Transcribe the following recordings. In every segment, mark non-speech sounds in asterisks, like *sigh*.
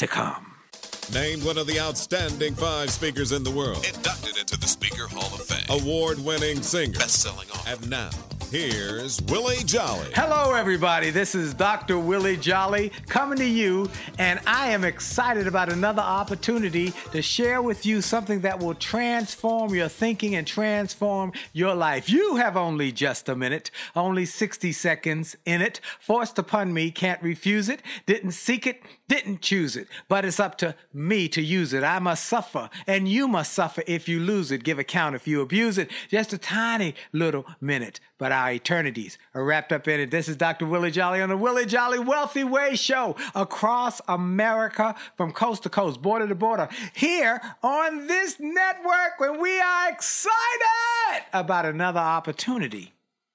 to come. Named one of the outstanding five speakers in the world. Inducted into the Speaker Hall of Fame. Award winning singer. Best selling author. And now, here's Willie Jolly. Hello, everybody. This is Dr. Willie Jolly coming to you, and I am excited about another opportunity to share with you something that will transform your thinking and transform your life. You have only just a minute, only 60 seconds in it. Forced upon me, can't refuse it, didn't seek it, didn't choose it, but it's up to me to use it. I must suffer, and you must suffer if you lose it. Give account if you abuse it. Just a tiny little minute, but our eternities are wrapped up in it. This is Dr. Willie Jolly on the Willie Jolly Wealthy Way Show across America from coast to coast, border to border, here on this network when we are excited about another opportunity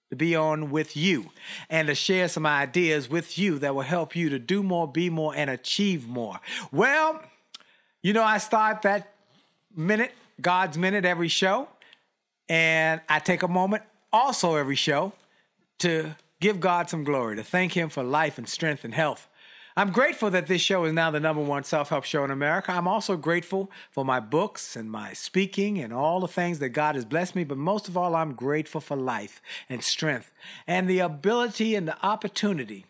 to be on with you and to share some ideas with you that will help you to do more, be more, and achieve more. Well, you know, I start that minute, God's minute, every show, and I take a moment also every show to give God some glory, to thank Him for life and strength and health. I'm grateful that this show is now the number one self help show in America. I'm also grateful for my books and my speaking and all the things that God has blessed me. But most of all, I'm grateful for life and strength and the ability and the opportunity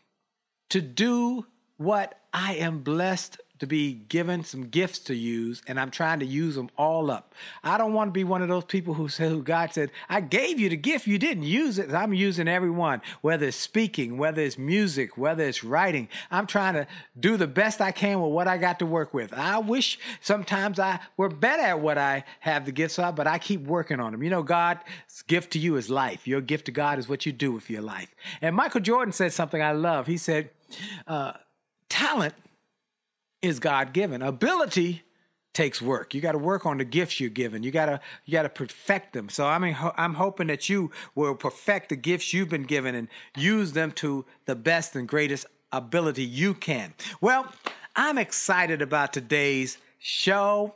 to do what I am blessed to be given some gifts to use, and I'm trying to use them all up. I don't want to be one of those people who say, who God said, I gave you the gift, you didn't use it. I'm using every one, whether it's speaking, whether it's music, whether it's writing. I'm trying to do the best I can with what I got to work with. I wish sometimes I were better at what I have the gifts of, but I keep working on them. You know, God's gift to you is life. Your gift to God is what you do with your life. And Michael Jordan said something I love. He said, uh, talent is God given. Ability takes work. You got to work on the gifts you're given. You got to you got to perfect them. So I mean I'm hoping that you will perfect the gifts you've been given and use them to the best and greatest ability you can. Well, I'm excited about today's show.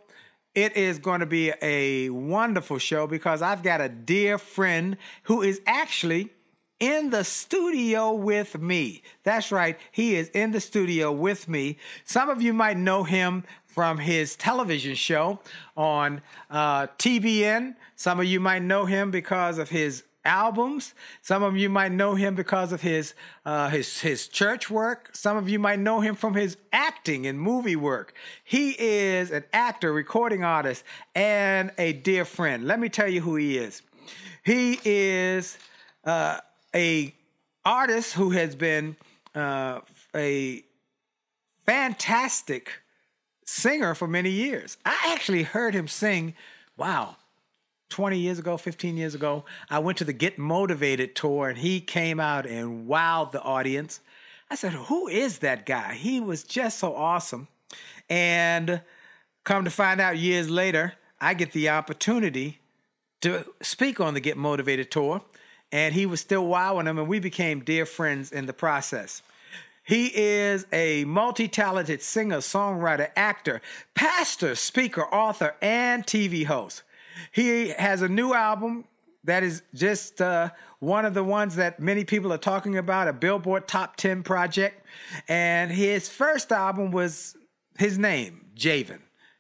It is going to be a wonderful show because I've got a dear friend who is actually in the studio with me. That's right, he is in the studio with me. Some of you might know him from his television show on uh, TBN. Some of you might know him because of his albums. Some of you might know him because of his uh, his his church work. Some of you might know him from his acting and movie work. He is an actor, recording artist, and a dear friend. Let me tell you who he is. He is uh, a artist who has been uh, a fantastic singer for many years. I actually heard him sing, wow, 20 years ago, 15 years ago. I went to the Get Motivated tour and he came out and wowed the audience. I said, Who is that guy? He was just so awesome. And come to find out years later, I get the opportunity to speak on the Get Motivated tour and he was still wowing them, and we became dear friends in the process. He is a multi talented singer, songwriter, actor, pastor, speaker, author, and TV host. He has a new album that is just uh, one of the ones that many people are talking about, a Billboard Top 10 project. And his first album was his name, Javen.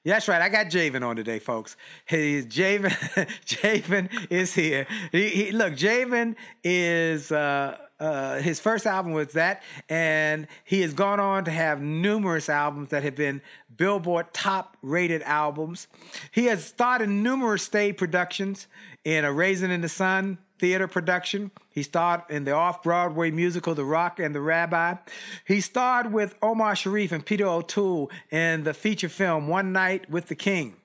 That's right. I got Javen on today, folks. Hey, Javen, *laughs* Javen is here. He, he, look, Javen is uh, uh, his first album was that, and he has gone on to have numerous albums that have been Billboard top rated albums. He has starred in numerous stage productions in A Raisin in the Sun theater production. He starred in the off Broadway musical The Rock and the Rabbi. He starred with Omar Sharif and Peter O'Toole in the feature film One Night with the King.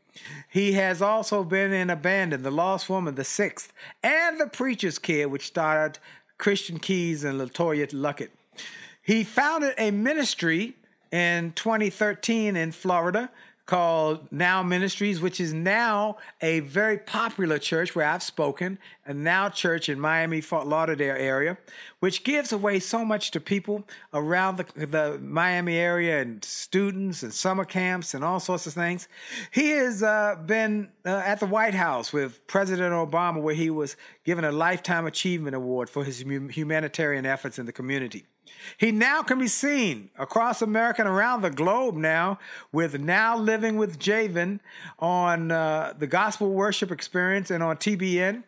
He has also been in Abandoned, The Lost Woman, The Sixth, and The Preacher's Kid, which starred Christian Keyes and LeToya Luckett. He founded a ministry in 2013 in Florida called Now Ministries, which is now a very popular church where I've spoken, a Now Church in Miami, Fort Lauderdale area, which gives away so much to people around the, the Miami area and students and summer camps and all sorts of things. He has uh, been uh, at the White House with President Obama, where he was given a Lifetime Achievement Award for his humanitarian efforts in the community. He now can be seen across America and around the globe now with Now Living with Javen on uh, the Gospel Worship Experience and on TBN.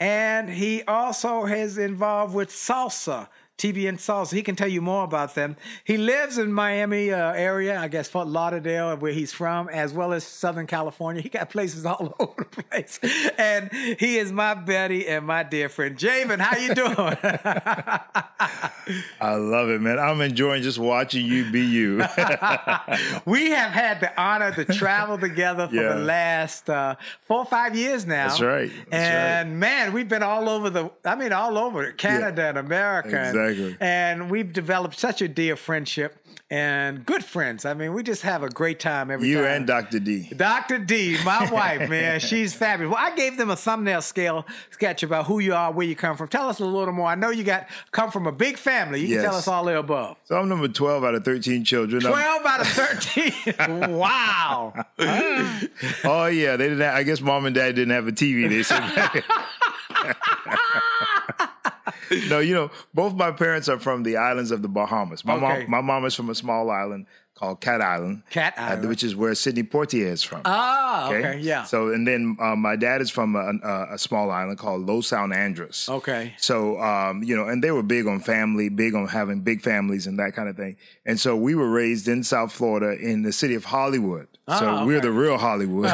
And he also is involved with Salsa TBN Salsa. He can tell you more about them. He lives in Miami uh, area, I guess Fort Lauderdale, where he's from, as well as Southern California. He got places all *laughs* over the place. And he is my buddy and my dear friend. Javen, how you doing? *laughs* I love it, man. I'm enjoying just watching you be you. *laughs* we have had the honor to travel together for yeah. the last uh, four or five years now. That's right. That's and right. man, we've been all over the, I mean, all over Canada yeah. and America. Exactly. Exactly. And we've developed such a dear friendship and good friends. I mean, we just have a great time every you time. You and Dr. D. Dr. D, my *laughs* wife, man, she's fabulous. Well, I gave them a thumbnail scale sketch about who you are, where you come from. Tell us a little more. I know you got come from a big family. You yes. can tell us all the above. So I'm number 12 out of 13 children. 12 I'm... out of 13. *laughs* wow. oh yeah, they didn't. Have, I guess mom and dad didn't have a TV. They said. *laughs* *laughs* no, you know, both my parents are from the islands of the Bahamas. My okay. mom, my mom is from a small island called Cat Island. Cat uh, Island, uh, which is where Sidney Poitier is from. Ah, okay, okay yeah. So, and then uh, my dad is from a, a, a, small island called Los Andres. Okay. So, um, you know, and they were big on family, big on having big families and that kind of thing. And so we were raised in South Florida in the city of Hollywood. Oh, so okay. we're the real Hollywood. *laughs*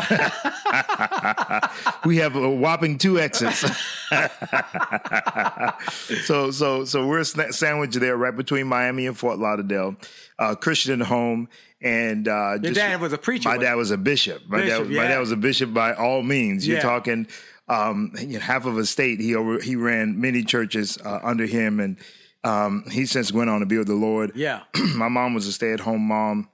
*laughs* we have a whopping two exits. *laughs* so so so we're sandwiched there right between Miami and Fort Lauderdale. Uh, Christian home and uh, your dad was a preacher. My dad was a bishop. My bishop, dad, yeah. my dad was a bishop by all means. You're yeah. talking um, you know, half of a state. He over he ran many churches uh, under him, and um, he since went on to be with the Lord. Yeah, *clears throat* my mom was a stay at home mom.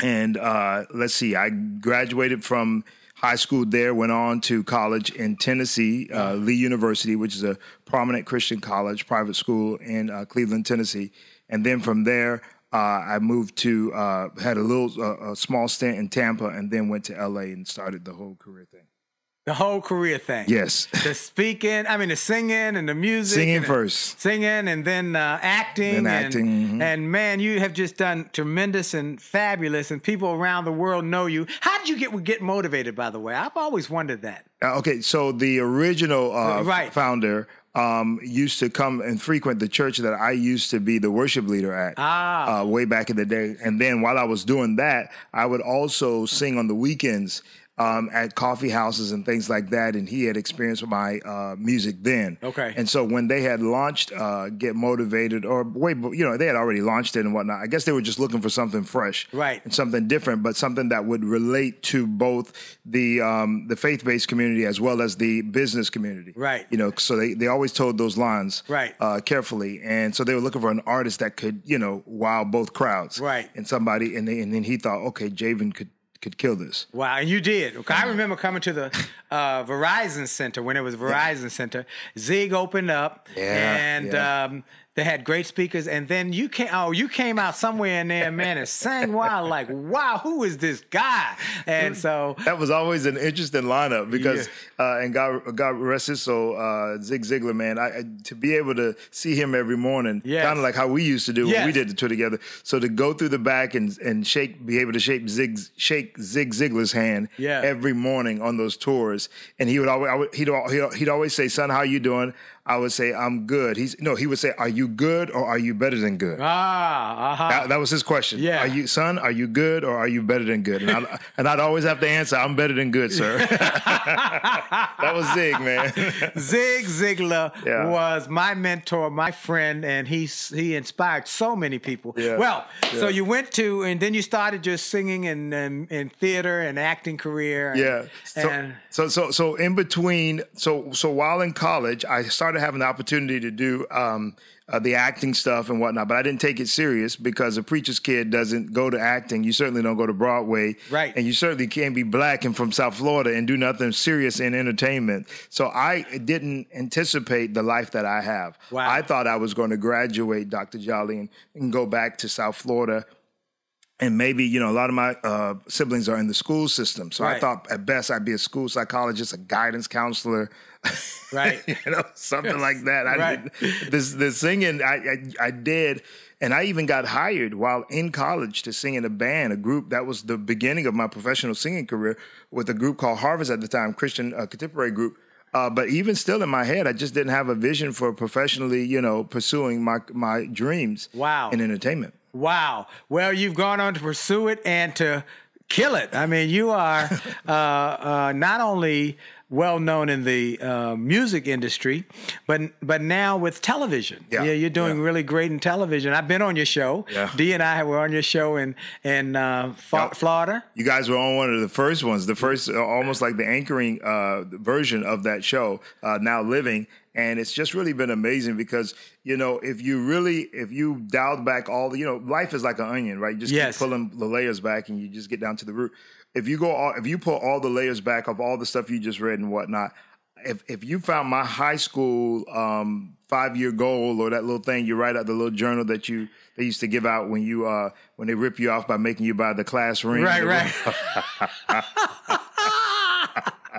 And uh, let's see, I graduated from high school there, went on to college in Tennessee, uh, Lee University, which is a prominent Christian college, private school in uh, Cleveland, Tennessee. And then from there, uh, I moved to, uh, had a little, uh, a small stint in Tampa, and then went to LA and started the whole career thing. The whole career thing. Yes. The speaking, I mean, the singing and the music. Singing first. Singing and then uh, acting. Then acting. And, mm-hmm. and, man, you have just done tremendous and fabulous, and people around the world know you. How did you get get motivated? By the way, I've always wondered that. Uh, okay, so the original uh, right. founder um, used to come and frequent the church that I used to be the worship leader at ah. uh, way back in the day. And then while I was doing that, I would also sing on the weekends um, at coffee houses and things like that, and he had experienced my uh, music then. Okay. And so when they had launched uh, Get Motivated, or wait, you know, they had already launched it and whatnot. I guess they were just looking for something fresh, right, and something different, but something that would relate to both the um, the faith based community as well as the business community, right. You know, so they they always told those lines, right, uh, carefully, and so they were looking for an artist that could, you know, wow both crowds, right, and somebody, and they, and then he thought, okay, Javen could could kill this. Wow, and you did. Okay, I remember coming to the uh, Verizon Center when it was Verizon yeah. Center. Zig opened up, yeah, and yeah. Um, they had great speakers, and then you came. Oh, you came out somewhere in there, man, and sang wild. Like, wow, who is this guy? And so that was always an interesting lineup because, yeah. uh, and God, God rest his soul, uh, Zig Ziglar, man. I, I, to be able to see him every morning, yes. kind of like how we used to do yes. when we did the tour together. So to go through the back and and shake, be able to shake Zig, shake Zig Ziglar's hand yeah. every morning on those tours, and he would always, would, he'd, he'd he'd always say, "Son, how you doing?" I would say I'm good. He's no, he would say, "Are you good or are you better than good?" Ah, uh-huh. That, that was his question. Yeah. Are you son? Are you good or are you better than good? And, I, *laughs* and I'd always have to answer, "I'm better than good, sir." *laughs* that was Zig, man. *laughs* Zig Ziglar Yeah. was my mentor, my friend, and he he inspired so many people. Yeah. Well, so you went to, and then you started just singing and in, in theater and acting career. and- Yeah. So, and so so so in between, so so while in college, I started having the opportunity to do um, uh, the acting stuff and whatnot, but I didn't take it serious because a preacher's kid doesn't go to acting. You certainly don't go to Broadway, Right. And you certainly can't be black and from South Florida and do nothing serious in entertainment. So I didn't anticipate the life that I have. Wow. I thought I was going to graduate, Dr. Jolly, and, and go back to South Florida and maybe you know a lot of my uh, siblings are in the school system so i thought at best i'd be a school psychologist a guidance counselor Right. *laughs* you know something like that I Right. did, this the singing I, I i did and i even got hired while in college to sing in a band a group that was the beginning of my professional singing career with a group called harvest at the time christian uh, contemporary group uh, but even still in my head, I just didn't have a vision for professionally, you know, pursuing my my dreams Wow. in entertainment. Wow. Well, you've gone on to pursue it and to kill it. I mean, you are *laughs* uh, uh, not only well known in the uh, music industry, but but now with television. Yeah. you're doing Yeah. really great in television. I've been on your show. Yeah. Dee and I were on your show in in uh, Fa- Yeah. Florida. You guys were on one of the first ones, the first, uh, almost like the anchoring uh, version of that show, uh, now living. And it's just really been amazing because, you know, if you really, if you dialed back all the, you know, life is like an onion, right? You just Yes. keep pulling the layers back and you just get down to the root. If you go, all, if you pull all the layers back of all the stuff you just read and whatnot, if, if you found my high school um, five year goal or that little thing you write out the little journal that you they used to give out when you uh when they rip you off by making you buy the class ring Right, right. *laughs* *laughs*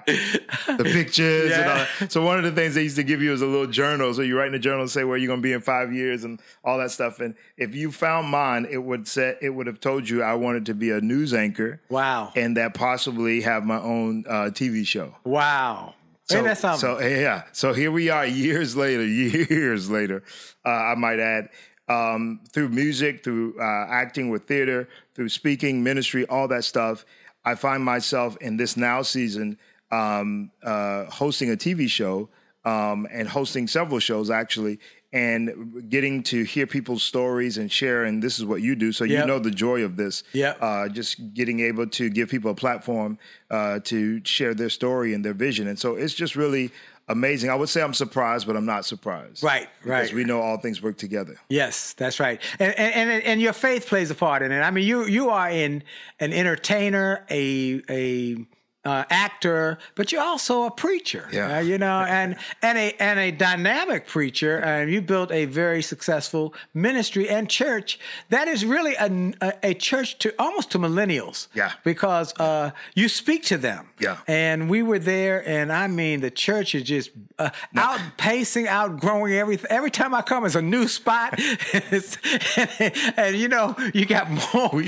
the pictures and all that. So one of the things they used to give you is a little journal. So you write in the journal and say where you're going to be in five years and all that stuff. And if you found mine, it would say it would have told you I wanted to be a news anchor. Wow. And that possibly have my own uh, TV show. Wow. So, Ain't that something? so yeah. So here we are, years later, *laughs* years later. Uh, I might add, um, through music, through uh, acting with theater, through speaking, ministry, all that stuff. I find myself in this now season um, uh, hosting a TV show um, and hosting several shows actually, and getting to hear people's stories and share. And this is what you do, so you know the joy of this. Yeah, Uh, just getting able to give people a platform uh, to share their story and their vision, and so it's just really amazing. I would say I'm surprised, but I'm not surprised. Right, Because right. we know all things work together. Yes, that's right, and and and, and your faith plays a part in it. I mean, you you are in an entertainer, a a uh, actor, but you're also a preacher. Yeah. uh, you know, *laughs* and and a and a dynamic preacher. And you built a very successful ministry and church that is really a, a, church to almost to millennials. Yeah. because uh, you speak to them. Yeah. and we were there, and I mean, the church is just uh, outpacing, outgrowing everything. Every time I come, it's a new spot, *laughs* It's- *laughs* and, you know, you got more. We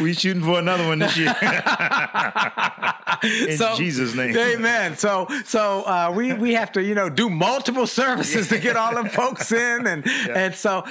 we shooting for another one this year. *laughs* In Jesus' name. Amen. So so uh, we we have to you know do multiple services to get all them *laughs* folks in, and and so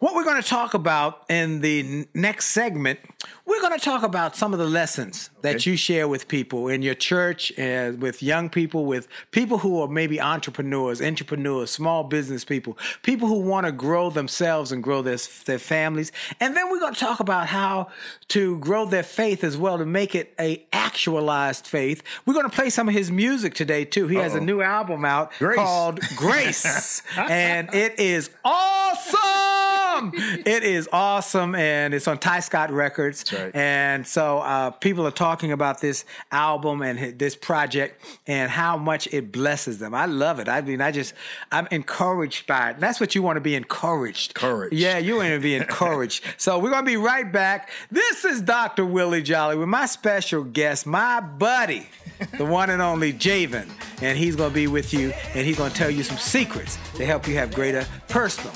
what we're going to talk about in the next segment, we're going to talk about some of the lessons that you share with people in your church and with young people, with people who are maybe entrepreneurs, entrepreneurs, small business people, people who want to grow themselves and grow their their families, and then we're going to talk about how to grow their faith as well to make it a actualized faith. We're going to play some of his music today too. He has a new album out Grace. called Grace, *laughs* and it is awesome. It is awesome, and it's on Tyscot Records. Right. And so uh, people are talking about this album and this project and how much it blesses them. I love it. I mean, I just I'm encouraged by it. That's what you want to be encouraged. Encouraged. Yeah, you want to be encouraged. *laughs* so we're gonna be right back. This is Dr. Willie Jolly with my special guest, my buddy, the one and only Javen, and he's gonna be with you and he's gonna tell you some secrets to help you have greater personal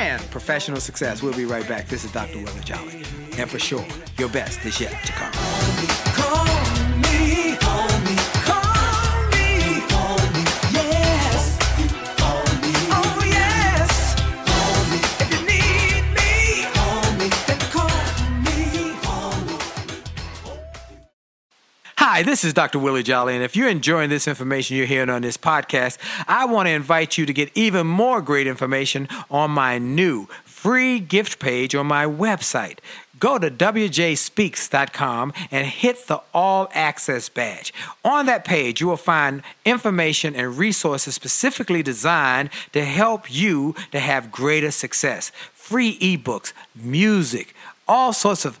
and professional success. We'll be right back. This is Dr. Willie Jolly, and for sure, your best is yet to come. Hi, this is Dr. Willie Jolly, and if you're enjoying this information you're hearing on this podcast, I want to invite you to get even more great information on my new free gift page on my website. Go to wjspeaks.com and hit the All Access badge. On that page, you will find information and resources specifically designed to help you to have greater success. Free ebooks, music, all sorts of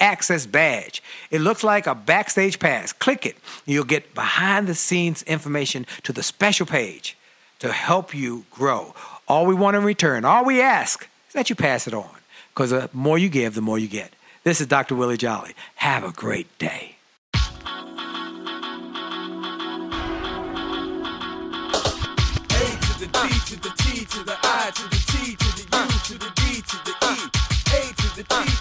access badge. It looks like a backstage pass. Click it. You'll get behind the scenes information to the special page to help you grow. All we want in return, all we ask is that you pass it on because the more you give, the more you get. This is Dr. Willie Jolly. Have a great day. To the T to the I to the T to the U to the D to the E. A to the T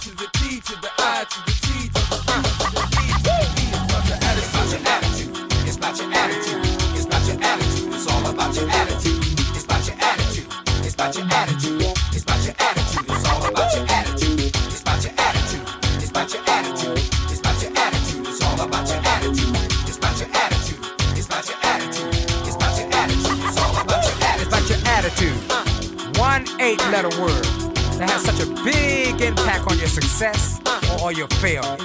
It's about your attitude. It's all about your attitude. It's about your attitude. It's about your attitude. It's about your attitude. It's all about your attitude. It's about your attitude. It's about your attitude. It's about your attitude. It's all about your attitude. It's about your attitude. One eight letter word that has such a big impact on your success or your failure.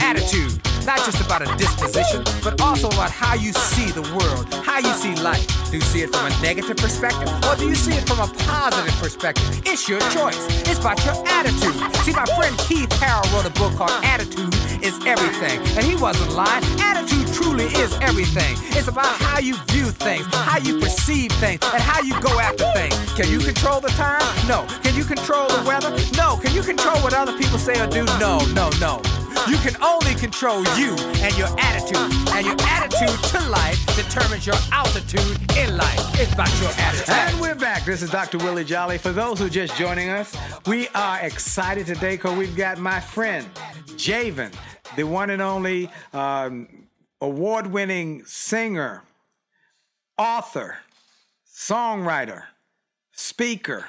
Attitude, not just about a disposition, but also about how you see the world, how you see life. Do you see it from a negative perspective or do you see it from a positive perspective? It's your choice. It's about your attitude. See, my friend Keith Harrell wrote a book called Attitude is Everything, and he wasn't lying. Attitude truly is everything. It's about how you view things, how you perceive things, and how you go after things. Can you control the time? No. Can you control the weather? No. Can you control what other people say or do? No, no, no. You can only control you and your attitude. And your attitude to life determines your altitude in life. It's about your attitude. And we're back. This is Dr. Willie Jolly. For those who are just joining us, we are excited today because we've got my friend, Javen, the one and only um, award winning singer, author, songwriter, speaker,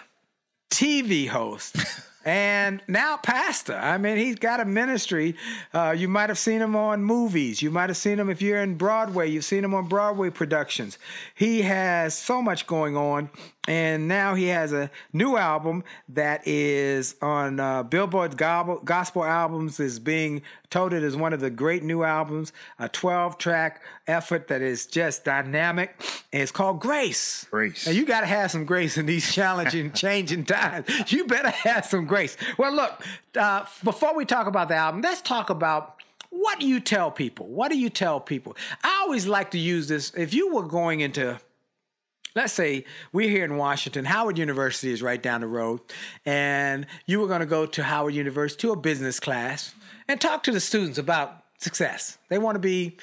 TV host, *laughs* and now pastor. I mean, he's got a ministry. Uh, you might have seen him on movies. You might have seen him if you're in Broadway. You've seen him on Broadway productions. He has so much going on. And now he has a new album that is on uh, Billboard Gospel, Albums, is being touted as one of the great new albums, a 12 track effort that is just dynamic. And it's called Grace. Grace. And you got to have some grace in these challenging, *laughs* changing times. You better have some grace. Well, look, uh, before we talk about the album, let's talk about what do you tell people? What do you tell people? I always like to use this. If you were going into let's say we're here in Washington, Howard University is right down the road, and you were going to go to Howard University to a business class and talk to the students about success. They want to be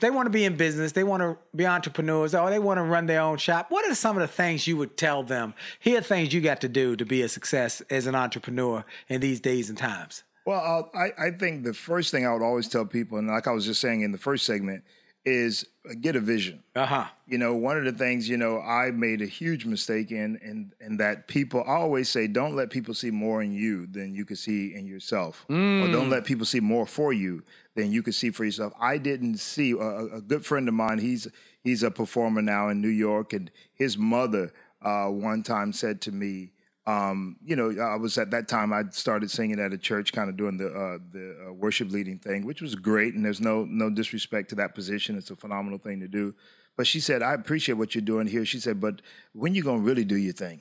they want to be in business, they want to be entrepreneurs, or they want to run their own shop. What are some of the things you would tell them? Here are things you got to do to be a success as an entrepreneur in these days and times. Well, I, I think the first thing I would always tell people, and like I was just saying in the first segment, is uh, get a vision. Uh huh. You know, one of the things, you know, I made a huge mistake in, and in that people, I always say, don't let people see more in you than you can see in yourself. Or don't let people see more for you than you can see for yourself. I didn't see, a, a good friend of mine, he's, he's a performer now in New York, and his mother uh, one time said to me, um, you know, I was at that time. I started singing at a church, kind of doing the uh, the uh, worship leading thing, which was great. And there's no no disrespect to that position; it's a phenomenal thing to do. But she said, "I appreciate what you're doing here." She said, "But when you gonna really do your thing?"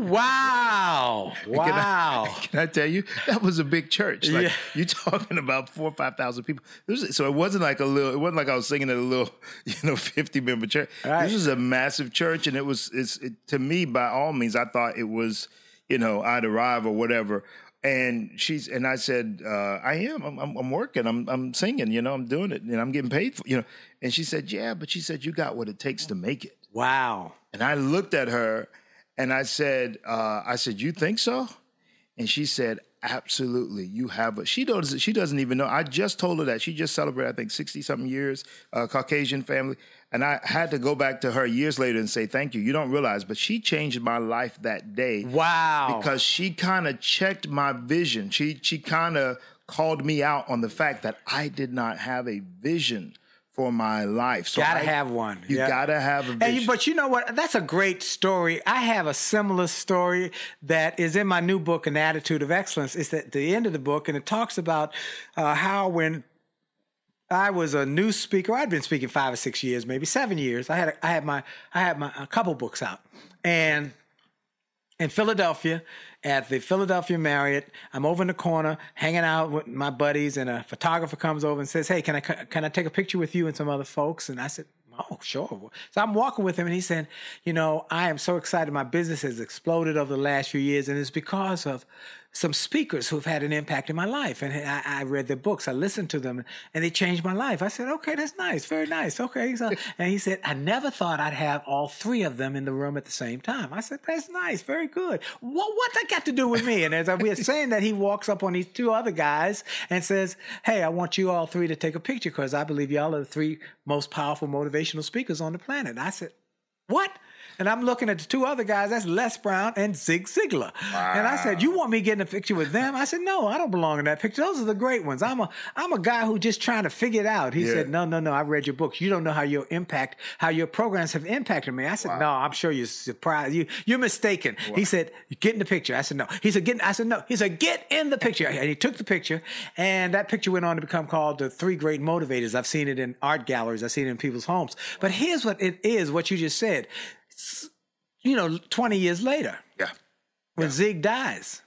Wow. *laughs* Wow. Can I tell you that was a big church? Like Yeah. you're talking about four or five thousand people. Was- so it wasn't like a little. It wasn't like I was singing at a little, *laughs* you know, fifty member church. Right. This was a massive church, and it was. It's it, to me by all means. I thought it was, you know, I'd arrive or whatever. And she's and I said, uh, I am. I'm, I'm, I'm working. I'm, I'm singing. You know, I'm doing it, and I'm getting paid for. You know, and she said, Yeah, but she said you got what it takes to make it. Wow. And I looked at her, and I said, uh, I said, you think so? And she said, absolutely. You have a. She doesn't. She doesn't even know. I just told her that she just celebrated, I think, sixty something years, uh, Caucasian family, and I had to go back to her years later and say thank you. You don't realize, but she changed my life that day. Wow. Because she kind of checked my vision. She she kind of called me out on the fact that I did not have a vision for my life. So gotta I- have one. You Yeah. gotta have a vision. you, but you know what? That's a great story. I have a similar story that is in my new book, An Attitude of Excellence. It's at the end of the book, and it talks about uh, how when I was a new speaker, I'd been speaking five or six years, maybe seven years. I had a, I had my I had my a couple books out, and in Philadelphia at the Philadelphia Marriott. I'm over in the corner hanging out with my buddies, and a photographer comes over and says, "Hey, can I can I take a picture with you and some other folks?" And I said. Oh, sure. So I'm walking with him, and he said, "You know, I am so excited. My business has exploded over the last few years, and it's because of some speakers who've had an impact in my life. And I, I read their books, I listened to them, and they changed my life. I said, okay, that's nice, very nice. Okay. So, *laughs* and he said, I never thought I'd have all three of them in the room at the same time. I said, that's nice, very good. What what that got to do with me? And as we are *laughs* saying that, he walks up on these two other guys and says, hey, I want you all three to take a picture because I believe y'all are the three most powerful motivational speakers on the planet. I said, what? And I'm looking at the two other guys. That's Les Brown and Zig Ziglar. And I said, "You want me getting a picture with them?" I said, "No, I don't belong in that picture. Those are the great ones. I'm a I'm a guy who just trying to figure it out." He Yeah. said, "No, no, no. I read your books. You don't know how your impact, how your programs have impacted me." I said, "No, I'm sure you're surprised. You you're mistaken." He said, "Get in the picture." I said, "No." He said, "Get." In. I said, "No." He said, "Get in the picture." And he took the picture, and that picture went on to become called the Three Great Motivators. I've seen it in art galleries. I've seen it in people's homes. But here's what it is: what you just said. You know, 20 years later, yeah. when Zig dies,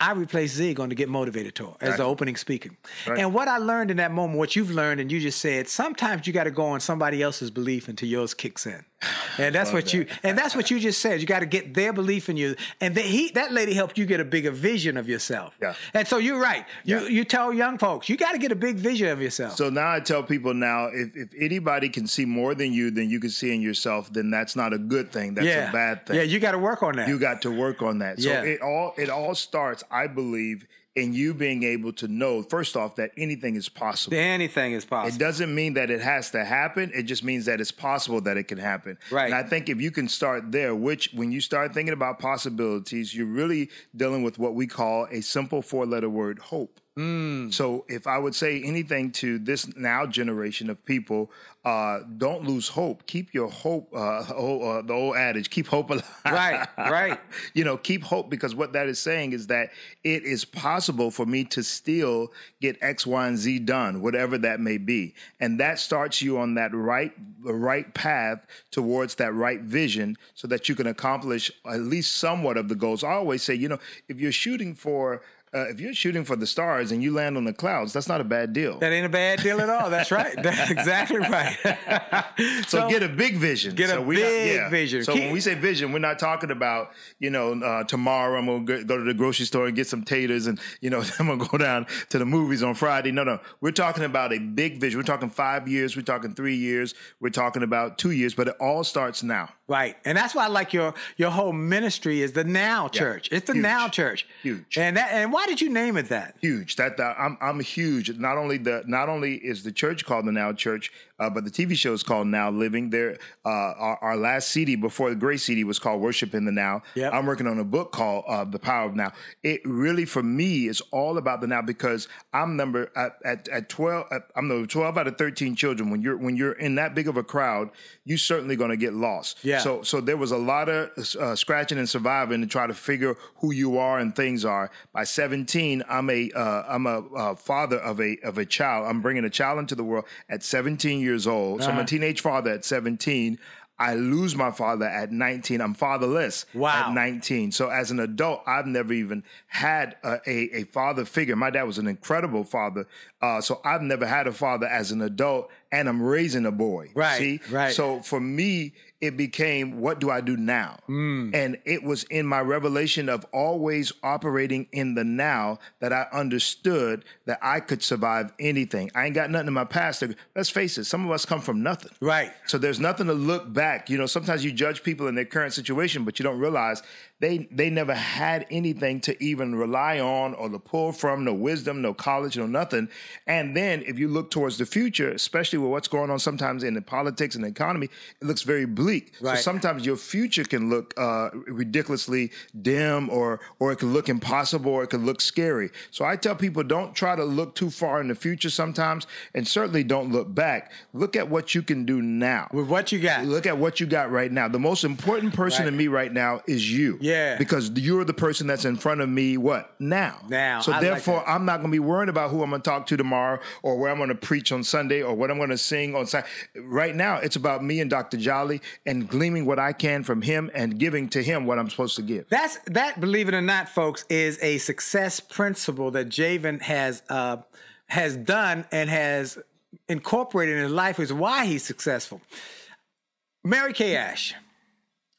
I replaced Zig on the Get Motivated tour as Right. the opening speaker. Right. And what I learned in that moment, what you've learned, and you just said, sometimes you got to go on somebody else's belief until yours kicks in. And that's what you and that's what you just said. You got to get their belief in you. And then he that lady helped you get a bigger vision of yourself. Yeah. And so you're right. You Yeah. you tell young folks, you got to get a big vision of yourself. So now I tell people now, if, if anybody can see more than you than you can see in yourself, then that's not a good thing. That's yeah. a bad thing. Yeah, you got to work on that. you got to work on that. So Yeah. it all it all starts, I believe, in you being able to know first off that anything is possible. Anything is possible. It doesn't mean that it has to happen. It just means that it's possible that it can happen. Right. And I think if you can start there, which when you start thinking about possibilities, you're really dealing with what we call a simple four letter word hope. So if I would say anything to this now generation of people, uh, don't lose hope. Keep your hope. Uh, *laughs* oh, uh, the old adage: keep hope alive. Right, right. *laughs* you know, keep hope because what that is saying is that it is possible for me to still get X, Y, and Z done, whatever that may be, and that starts you on that right, the right path towards that right vision, so that you can accomplish at least somewhat of the goals. I always say, you know, if you're shooting for uh, if you're shooting for the stars and you land on the clouds, that's not a bad deal. that ain't a bad deal at all. That's right. *laughs* That's exactly right. *laughs* So, get a big vision. Get a so not- big yeah. vision. So Keep- when we say vision, we're not talking about you know uh, tomorrow I'm gonna go, go to the grocery store and get some taters and you know *laughs* I'm gonna go down to the movies on Friday. No, no, we're talking about a big vision. We're talking five years. We're talking three years. We're talking about two years. But it all starts now. Right. And that's why I like your your whole ministry is the Now Church. It's the Huge. Now Church. Huge. And that and why did you name it that? huge. That, that I'm I'm huge. Not only the not only is the church called the Now Church, uh, but the TV show is called Now Living. There, uh, our, our last CD before the Great CD was called Worship in the Now. Yep. I'm working on a book called uh, The Power of Now. It really, for me, is all about the now because I'm number at at, at 12. At, I'm the 12 out of 13 children. When you're when you're in that big of a crowd, you're certainly going to get lost. Yeah. So so there was a lot of uh, scratching and surviving to try to figure who you are and things are. By 17, I'm a uh, I'm a uh, father of a of a child. I'm bringing a child into the world at 17 years old. So I'm a teenage father at 17. I lose my father at 19. I'm fatherless Wow. at 19. So as an adult, I've never even had a, a, a father figure. My dad was an incredible father. Uh, so I've never had a father as an adult. and I'm raising a boy. Right, See? right. So for me, it became what do I do now? Hmm. And it was in my revelation of always operating in the now that I understood that I could survive anything. I ain't got nothing in my past. To, let's face it, some of us come from nothing. Right. So there's nothing to look back. You know, sometimes you judge people in their current situation, but you don't realize they they never had anything to even rely on or to pull from, no wisdom, no college, no nothing. And then if you look towards the future, especially with what's going on sometimes in the politics and the economy, it looks very bleak. Right. So sometimes your future can look uh, ridiculously dim or or it can look impossible or it can look scary. So I tell people don't try to look too far in the future sometimes and certainly don't look back. Look at what you can do now. With what you got. Look at what you got right now. The most important person Right. to me right now is you. Yeah. Because you're the person that's in front of me, what? Now. Now. So I therefore, that. I'm not going to be worried about who I'm going to talk to tomorrow or where I'm going to preach on Sunday or what I'm going to sing on Saturday. Right now, it's about me and Dr. Jolly and gleaming what I can from him and giving to him what I'm supposed to give. That's that. Believe it or not, folks, is a success principle that Javen has uh, has done and has incorporated in his life. Is why he's successful. Mary Kay Ash.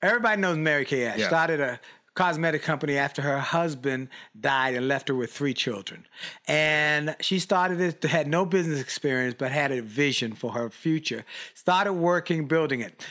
Everybody knows Mary Kay Ash. Yeah. Started a cosmetic company after her husband died and left her with three children. And she started it, had no business experience, but had a vision for her future. Started working, building it.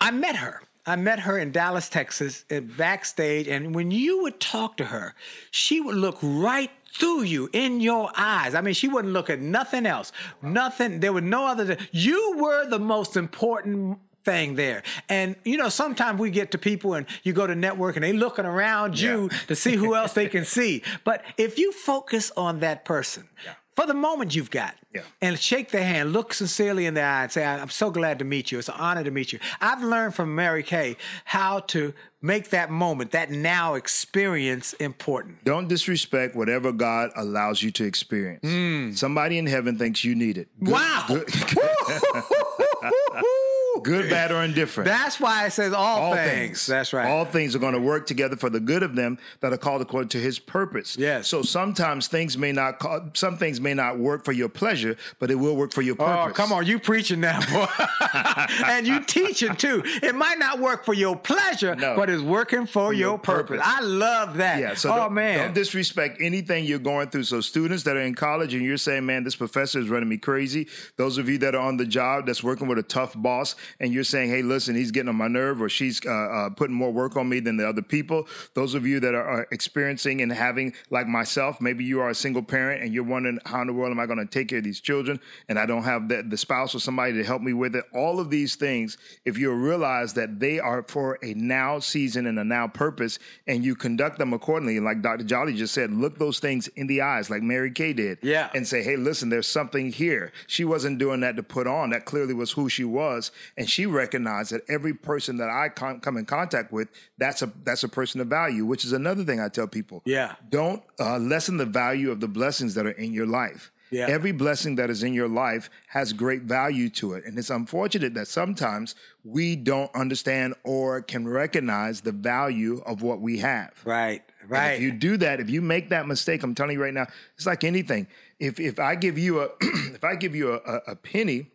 I met her. I met her in Dallas, Texas, backstage, and when you would talk to her, she would look right through you in your eyes. I mean, she wouldn't look at nothing else. Nothing. There was no other. You were the most important thing there. And you know, sometimes we get to people and you go to network and they looking around you to see who else they can see. *laughs* But if you focus on that person, for the moment you've got, Yeah. and shake their hand, look sincerely in their eye, and say, "I'm so glad to meet you. It's an honor to meet you." I've learned from Mary Kay how to make that moment, that now experience, important. Don't disrespect whatever God allows you to experience. Hmm. Somebody in heaven thinks you need it. Good- wow. Good, *laughs* good, bad, or indifferent. That's why it says all, all things. things. That's right. All things are going to work together for the good of them that are called according to His purpose. Yes. So sometimes things may not call, some things may not work for your pleasure, but it will work for your oh, purpose. Oh, come on, you preaching now, boy. *laughs* and you *laughs* teaching too. It might not work for your pleasure, No. but it's working for, your, your purpose. purpose. I love that. Yeah, so oh don't, man. don't disrespect anything you're going through. So students that are in college and you're saying, man, this professor is running me crazy. Those of you that are on the job that's working with a tough boss and you're saying, hey, listen, he's getting on my nerve or she's uh, uh, putting more work on me than the other people. Those of you that are, are experiencing and having, like myself, maybe you are a single parent and you're wondering, how in the world am I going to take care of these children? And I don't have the, the spouse or somebody to help me with it. All of these things, if you realize that they are for a now season and a now purpose, and you conduct them accordingly, like Dr. Jolly just said, look those things in the eyes, like Mary Kay did. Yeah. And say, hey, listen, there's something here. She wasn't doing that to put on. That clearly was who she was. And she recognized that every person that I con- come in contact with, that's a that's a person of value, which is another thing I tell people. Yeah. Don't uh, lessen the value of the blessings that are in your life. Yeah. Every blessing that is in your life has great value to it. And it's unfortunate that sometimes we don't understand or can recognize the value of what we have. right, And right. if you do that, if you make that mistake, I'm telling you right now, it's like anything. If if I give you a *clears throat* if I give you a, a, a penny,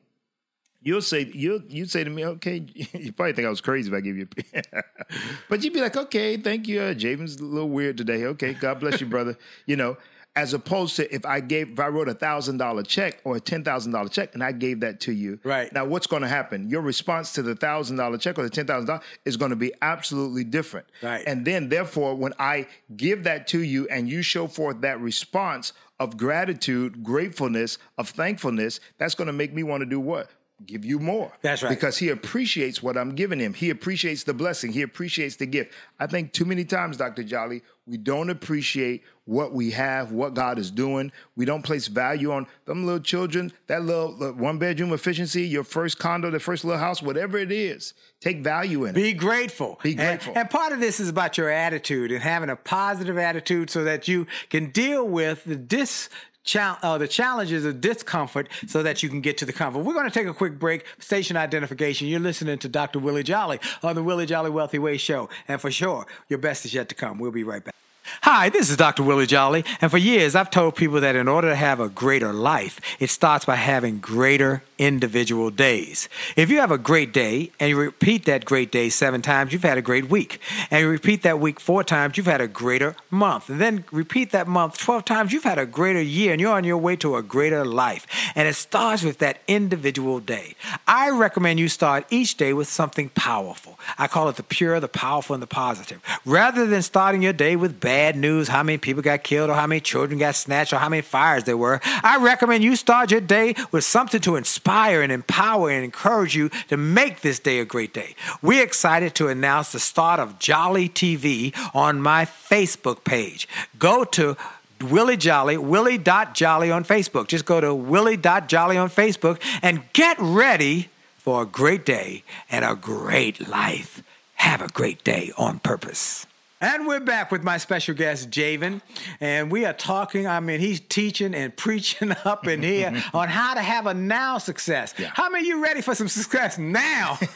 you'll say you'll you'd say to me, okay, *laughs* you probably think I was crazy if I give you a *laughs* but you'd be like, okay, thank you. Uh, Javen's a little weird today. Okay, God bless you, brother. *laughs* You know, as opposed to if I gave if I wrote a thousand dollar check or a ten thousand dollar check and I gave that to you. Right. Now what's going to happen? Your response to the thousand dollar check or the ten thousand dollars is going to be absolutely different. Right. And then therefore when I give that to you and you show forth that response of gratitude, gratefulness, of thankfulness, that's going to make me want to do what? Give you more. That's right. Because he appreciates what I'm giving him. He appreciates the blessing. He appreciates the gift. I think too many times, Dr. Jolly, we don't appreciate what we have, what God is doing. We don't place value on them little children, that little one bedroom efficiency, your first condo, the first little house, whatever it is. Take value in it. Be grateful. Be And- grateful. And, part of this is about your attitude and having a positive attitude so that you can deal with the dis. Uh, the challenges of discomfort so that you can get to the comfort. We're going to take a quick break. Station identification. You're listening to Dr. Willie Jolly on the Willie Jolly Wealthy Way Show. And for sure, your best is yet to come. We'll be right back. Hi, this is Dr. Willie Jolly, and for years I've told people that in order to have a greater life, it starts by having greater individual days. If you have a great day and you repeat that great day seven times, you've had a great week. And you repeat that week four times, you've had a greater month. And then repeat that month 12 times, you've had a greater year and you're on your way to a greater life. And it starts with that individual day. I recommend you start each day with something powerful. I call it the pure, the powerful, and the positive. Rather than starting your day with bad news, how many people got killed or how many children got snatched or how many fires there were, I recommend you start your day with something to inspire and empower and encourage you to make this day a great day. We're excited to announce the start of Jolly TV on my Facebook page. Go to Willie Jolly, Willie.Jolly on Facebook. Just go to Willie.Jolly on Facebook and get ready for a great day and a great life. Have a great day on purpose. And we're back with my special guest, Javen. And we are talking, I mean, he's teaching and *laughs* preaching up in here *laughs* on how to have a now success. Yeah. How many of you ready for some success now? *laughs*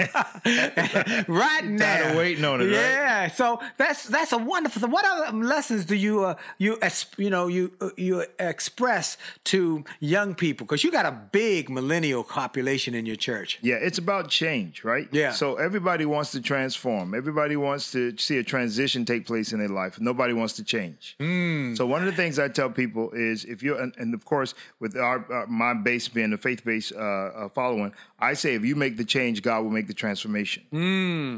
right now. Tired of waiting on it, right? Yeah. So that's that's a wonderful thing. What other lessons do you uh, you you know you uh, you express to young people? Because you got a big millennial population in your church. Yeah, it's about change, right? Yeah. So everybody wants to transform. Everybody wants to see a transition take place in their life. Nobody wants to change. So one of the things I tell people is if you're, and, and of course, with our uh, my base being a faith based uh, uh, following, I say if you make the change, God will make the transformation.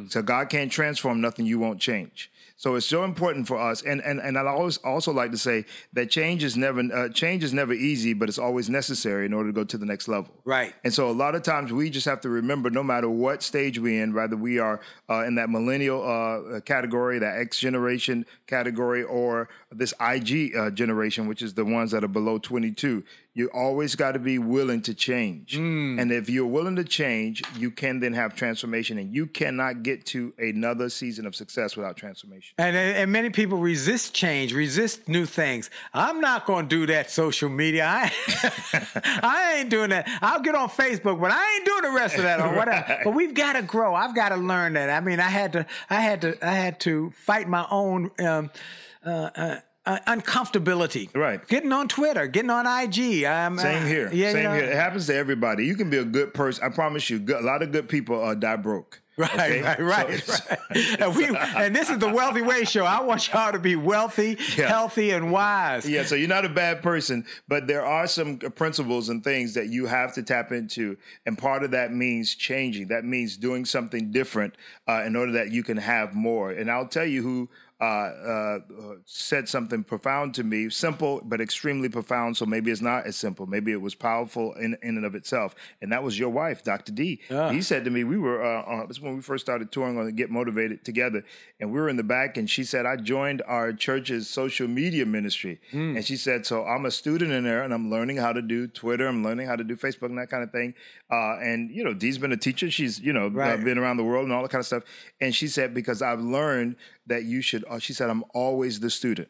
So God can't transform nothing you won't change. So it's so important for us, and and and I always also like to say that change is never uh, change is never easy, but it's always necessary in order to go to the next level. Right. And so a lot of times we just have to remember, no matter what stage we're in, whether we are uh, in that millennial uh, category, that X generation category, or this IG uh, generation, which is the ones that are below 22, you always got to be willing to change. And if you're willing to change, you can then have transformation, and you cannot get to another season of success without transformation. And, and many people resist change, resist new things. I'm not going to do that social media. I, *laughs* I ain't doing that. I'll get on Facebook, but I ain't doing the rest of that or whatever. *laughs* But we've got to grow. I've got to learn that. I mean, I had to, I had to, I had to fight my own. Um, uh, uh, uh, uncomfortability, Right. Getting on Twitter, getting on IG. Um, Same uh, here. Yeah, Same you know, here. It happens to everybody. You can be a good person. I promise you. Good, a lot of good people uh, die broke. Right, okay? right, right, So- right. *laughs* And, we, and this is the Wealthy Way Show. I want y'all to be wealthy, Yeah. healthy, and wise. Yeah, so you're not a bad person, but there are some principles and things that you have to tap into, and part of that means changing. That means doing something different uh, in order that you can have more. And I'll tell you who uh, uh, said something profound to me, simple but extremely profound. So maybe it's not as simple. Maybe it was powerful in, in and of itself. And that was your wife, Dr. D. He said to me, we were uh, uh, this is when we first started touring on Get Motivated together, and we were in the back, and she said, I joined our church's social media ministry, and she said, so I'm a student in there, and I'm learning how to do Twitter, I'm learning how to do Facebook and that kind of thing. Uh, and you know, Dee's been a teacher; she's you know Right. been around the world and all that kind of stuff. And she said, because I've learned that you should. Uh, she said, I'm always the student.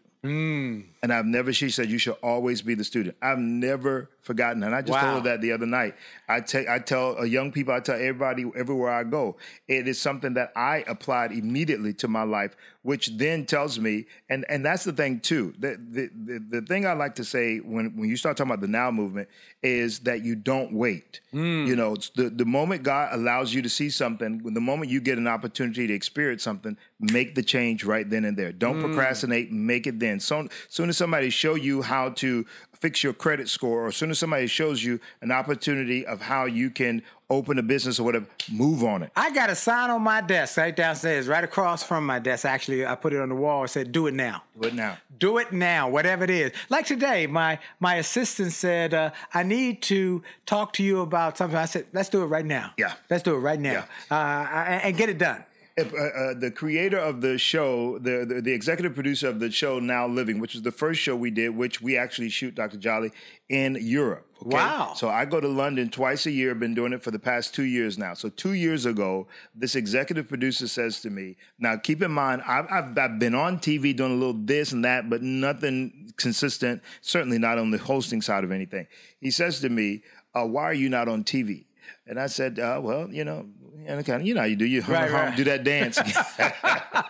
And I've never, she said, you should always be the student. I've never forgotten. And I just Wow. told her that the other night. I take, I tell uh, young people, I tell everybody everywhere I go, it is something that I applied immediately to my life, which then tells me, and, and that's the thing too. The, the, the, the thing I like to say when, when you start talking about the now movement is that you don't wait. You know, it's the, the moment God allows you to see something, the moment you get an opportunity to experience something, make the change right then and there. Don't procrastinate, make it then. So soon as somebody show you how to fix your credit score, or as soon as somebody shows you an opportunity of how you can open a business or whatever, move on it. I got a sign on my desk right downstairs, right across from my desk. Actually, I put it on the wall. It said, "Do it now." Do it now. Do it now, whatever it is. Like today, my my assistant said, uh, "I need to talk to you about something." I said, "Let's do it right now." Yeah. let's do it right now, uh, and and get it done. If, uh, uh, the creator of the show, the, the the executive producer of the show Now Living, which is the first show we did, which we actually shoot Dr. Jolly in Europe. okay? Wow. So I go to London twice a year. Been doing it for the past two years now. So two years ago, this executive producer says to me, "Now keep in mind, I've, I've I've been on TV doing a little this and that, but nothing consistent. Certainly not on the hosting side of anything." He says to me, uh, "Why are you not on TV?" And I said, uh, "Well, you know, and kind of, you know how you do. You hum, Right, right. do that dance." *laughs*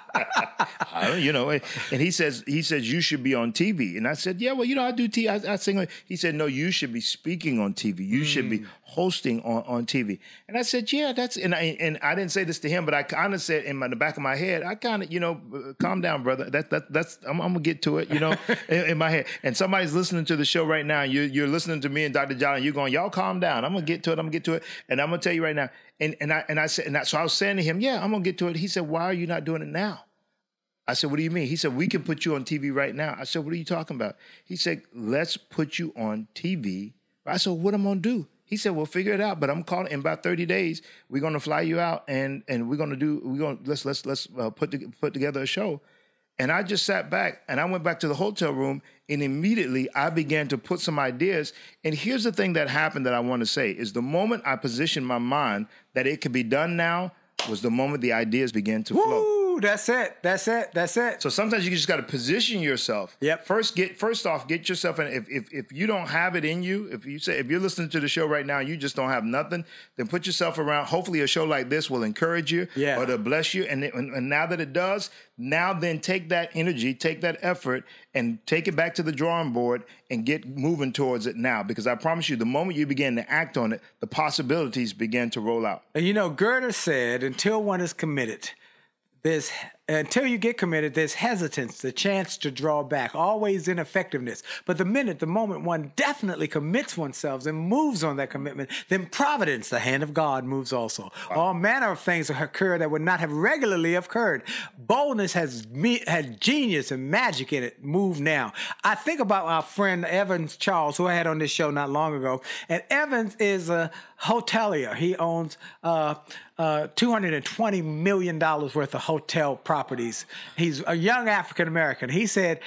*laughs* you know. And he says, he says you should be on TV, and I said, yeah, well, you know, I do T, I, I sing. He said, no, you should be speaking on TV. You should be mm. Hosting on, on TV. And I said, yeah, that's. And I and I didn't say this to him, but I kind of said in, my, the back of my head, I kind of, you know, uh, calm down, brother. That that that's I'm, I'm gonna get to it, you know, *laughs* in, in my head. And somebody's listening to the show right now. You're you're listening to me and Dr. John, and you're going, y'all calm down. I'm gonna get to it. I'm gonna get to it. And I'm gonna tell you right now. And and I and I said, and I, so I was saying to him, yeah, I'm gonna get to it. He said, why are you not doing it now? I said, What do you mean? He said, We can put you on TV right now. I said, What are you talking about? He said, Let's put you on TV. I said, What am I gonna do? He said, Well, figure it out. But I'm calling in about 30 days, we're gonna fly you out and and we're gonna do we're gonna let's let's let's uh, put to, put together a show. And I just sat back and I went back to the hotel room and immediately I began to put some ideas. And here's the thing that happened that I want to say is the moment I positioned my mind that it could be done now was the moment the ideas began to flow. Woo, that's it. That's it. That's it. So sometimes you just got to position yourself. Yep. First, get first off, get yourself in. If, if if you don't have it in you, if you say if you're listening to the show right now, you just don't have nothing, then put yourself around. Hopefully, a show like this will encourage you, Yeah. or to bless you. And, it- and and now that it does, now then take that energy, take that effort, and take it back to the drawing board and get moving towards it now. Because I promise you, the moment you begin to act on it, the possibilities begin to roll out. And you know, Goethe said, until one is committed, there's until you get committed, there's hesitance, the chance to draw back, always ineffectiveness. But the minute, the moment one definitely commits oneself and moves on that commitment, then providence, the hand of God, moves also. All manner of things occur that would not have regularly occurred. Boldness has me, has genius and magic in it. Move now. I think about our friend Evans Charles, who I had on this show not long ago, and Evans is a hotelier. He owns uh, uh, $220 million worth of hotel properties. He's a young African American. He said,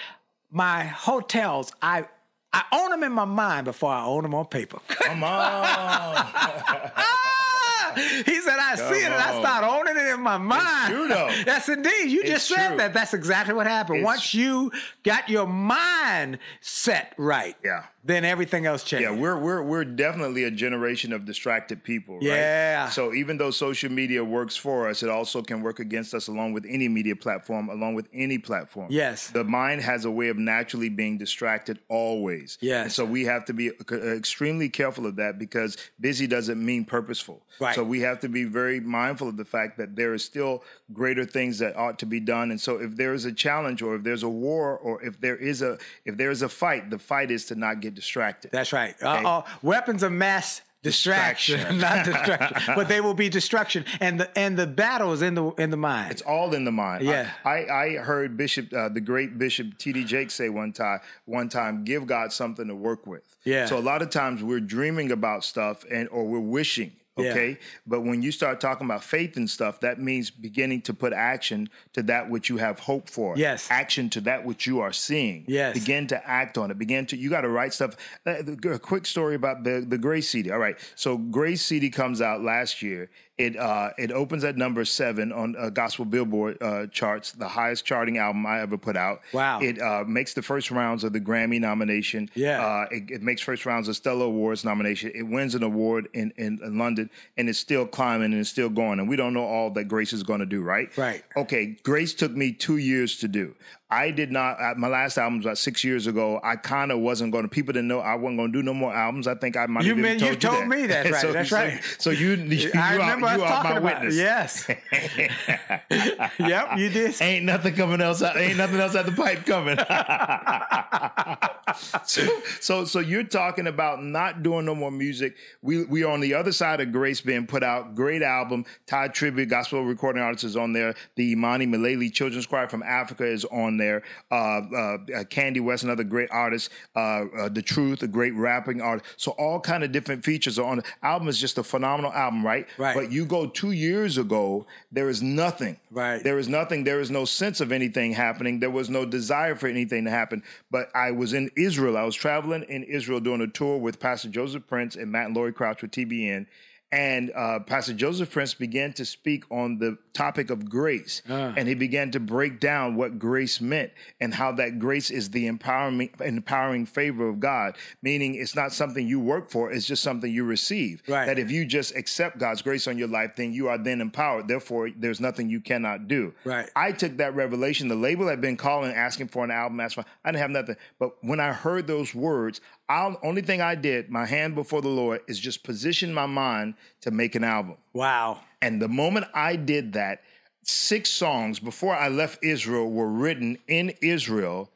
My hotels, I, I own them in my mind before I own them on paper. Come on. *laughs* he said, I see it and I start owning it in my mind. true, though. Yes, indeed. You It's just said true. that. That's exactly what happened. It's- Once you got your mind set right, Yeah. Then everything else changes. Yeah, we're we're we're definitely a generation of distracted people, right? Yeah. So even though social media works for us, it also can work against us along with any media platform, along with any platform. Yes. The mind has a way of naturally being distracted always. Yes. And so we have to be uh, extremely careful of that because busy doesn't mean purposeful. Right. So we have to be very mindful of the fact that there is still greater things that ought to be done. And so if there is a challenge or if there's a war or if there is a if there is a fight, the fight is to not get distracted. That's right. Uh, uh, weapons of mass distraction, Distraction. *laughs* not destruction, *laughs* but they will be destruction, and the and the battle is in the in the mind. It's all in the mind. Yeah. I, I, heard Bishop, uh, the great Bishop T.D. Jakes say one time, one time, give God something to work with. Yeah. So a lot of times we're dreaming about stuff and or we're wishing. Yeah. Okay. But when you start talking about faith and stuff, that means beginning to put action to that which you have hope for. Yes. Action to that which you are seeing. Yes. Begin to act on it. Begin to, you got to write stuff. Uh, A quick story about the, the Grace CD. All right. So Grace CD comes out last year. It uh, it opens at number seven on uh, Gospel Billboard uh, charts, the highest charting album I ever put out. Wow. It uh, makes the first rounds of the Grammy nomination. Yeah. Uh, it, it makes first rounds of Stellar Awards nomination. It wins an award in, in, in London, and it's still climbing and it's still going. And we don't know all that Grace is going to do, right? Right. Okay. Grace took me two years to do. I did not. Uh, my last album was about six years ago. I kind of wasn't going to. People didn't know I wasn't going to do no more albums. I think I might You have mean- told you told me that, *laughs* right, so, that's so- right. So you, you, I you remember are, you are my about witness. it. Yes. *laughs* yep, you did. Ain't nothing coming else. Out, ain't nothing else out the pipe coming. *laughs* so, so, so you're talking about not doing no more music. We we are on the other side of Grace being put out. Great album. Todd Tribute, gospel recording artist, is on there. The Imani Milele Children's Choir from Africa is on there. Uh, uh, uh, Candy West, another great artist. Uh, uh, the Truth, a great rapping artist. So all kind of different features are on. The album is just a phenomenal album, right? Right. But you go two years ago, there is nothing. Right. There is nothing. There is no sense of anything happening. There was no desire for anything to happen. But I was in Israel. I was traveling in Israel doing a tour with Pastor Joseph Prince and Matt and Laurie Crouch with TBN. And uh, Pastor Joseph Prince began to speak on the topic of grace. And he began to break down what grace meant and how that grace is the empowering, empowering favor of God, meaning it's not something you work for, it's just something you receive. Right. That if you just accept God's grace on your life, then you are then empowered. Therefore, there's nothing you cannot do. Right. I took that revelation. The label had been calling, asking for an album. Asked for, I didn't have nothing. But when I heard those words, I'll, only thing I did, my hand before the Lord, is just position my mind to make an album. Wow. And the moment I did that, six songs before I left Israel were written in Israel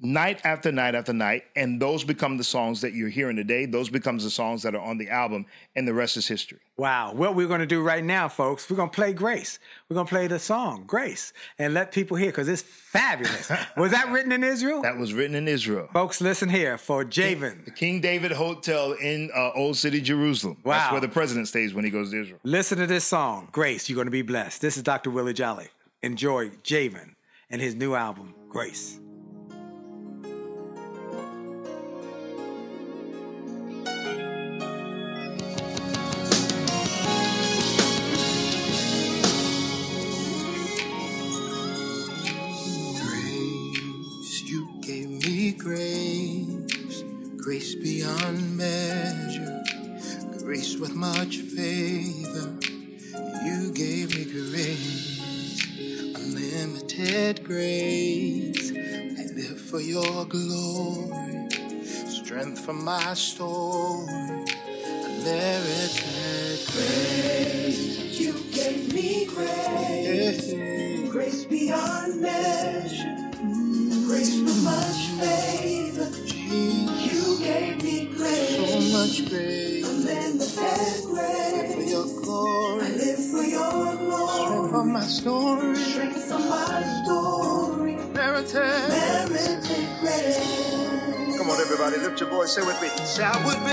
night after night after night and those become the songs that you're hearing today those becomes the songs that are on the album and the rest is history Wow. What we're going to do right now, folks, we're going to play Grace. We're going to play the song Grace and let people hear because it's fabulous. *laughs* Was that written in Israel? that was written in Israel folks, listen here for Javen. the King David Hotel in uh, Old City, Jerusalem. That's Wow. where the president stays when he goes to Israel. Listen to this song, Grace. You're going to be blessed. This is Dr. Willie Jolly. Enjoy Javen and his new album. Grace, much favor. You gave me grace, unlimited grace. I live for your glory, strength for my story, unlimited grace. You gave me grace, grace beyond measure, grace with much favor. You gave me grace, So much grace, much grace for grace. your I live for your strength glory, for my story, strength for my story, merited. merited grace. Come on, everybody, lift your voice. Say with me. Say I would be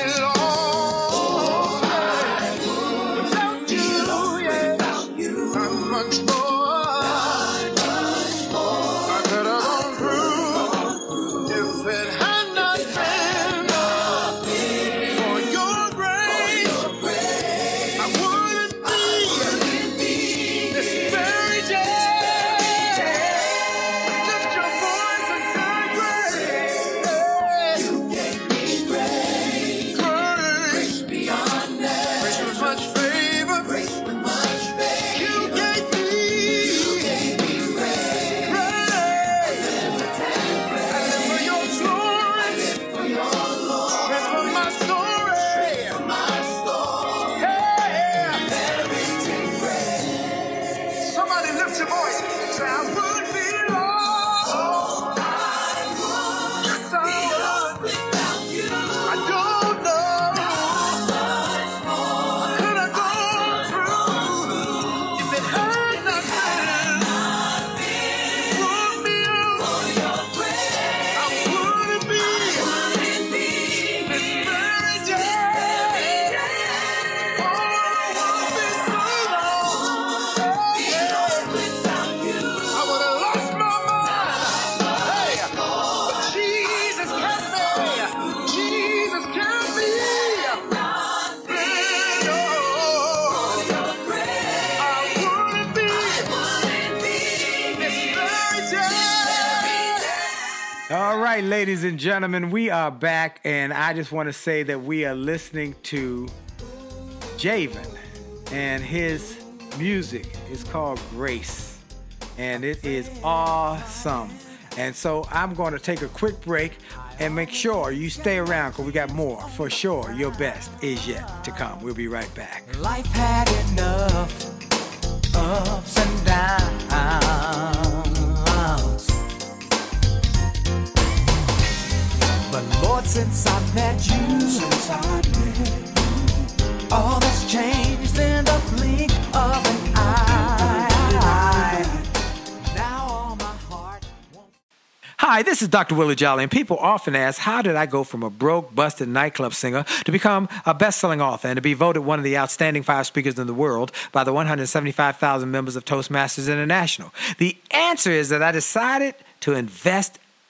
right, ladies and gentlemen, we are back, and I just want to say that we are listening to Javen, and his music is called Grace, and it is awesome. And so I'm going to take a quick break and make sure you stay around because we got more for sure. Your best is yet to come. We'll be right back. Life had enough ups and downs. Since I met you, since I met you, all that's changed in the blink of an eye. Hi, this is Dr. Willie Jolly, and people often ask, How did I go from a broke, busted nightclub singer to become a best selling author and to be voted one of the outstanding five speakers in the world by the 175,000 members of Toastmasters International? The answer is that I decided to invest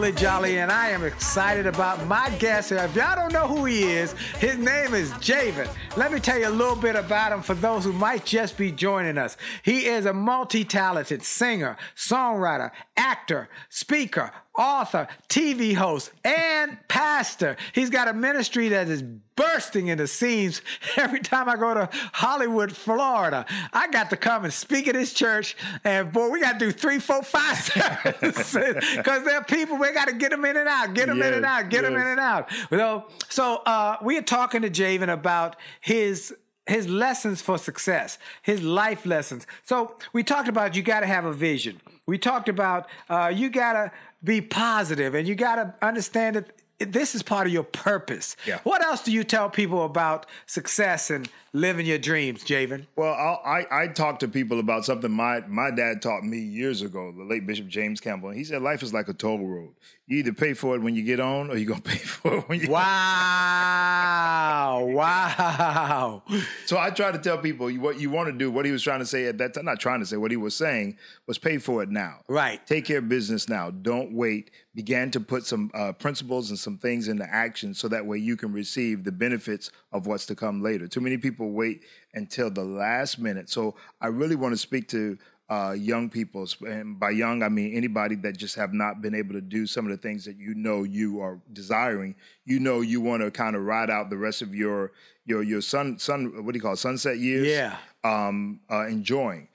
Jolly, and I am excited about my guest. If y'all don't know who he is, his name is Javen. Let me tell you a little bit about him for those who might just be joining us. He is a multi talented singer, songwriter, actor, speaker, author, TV host, and pastor. He's got a ministry that is bursting into scenes *laughs* every time I go to Hollywood, Florida. I got to come and speak at his church, and boy, we got to do three, four, five *laughs* services because there are people we got to get them in and out, get them in and out, get them in and out. You know, so uh, we are talking to Javen about his his lessons for success, his life lessons. So we talked about you got to have a vision. We talked about uh, you got to be positive and you got to understand that this is part of your purpose. Yeah. What else do you tell people about success and living your dreams, Javen? Well, I'll, I I talk to people about something my my dad taught me years ago. The late Bishop James Campbell. He said life is like a toll road. You either pay for it when you get on, or you're gonna *laughs* pay for it when you. Wow. *laughs* wow. So I try to tell people what you want to do. What he was trying to say at that time, not trying to say what he was saying was pay for it now. Right. Take care of business now. Don't wait. Began to put some uh, principles and some things into action so that way you can receive the benefits of what's to come later. Too many people wait until the last minute. So I really want to speak to uh, young people, and by young I mean anybody that just have not been able to do some of the things that you know you are desiring. You know you want to kind of ride out the rest of your your your sun sun what do you call it, sunset years? Yeah. um, uh, enjoying.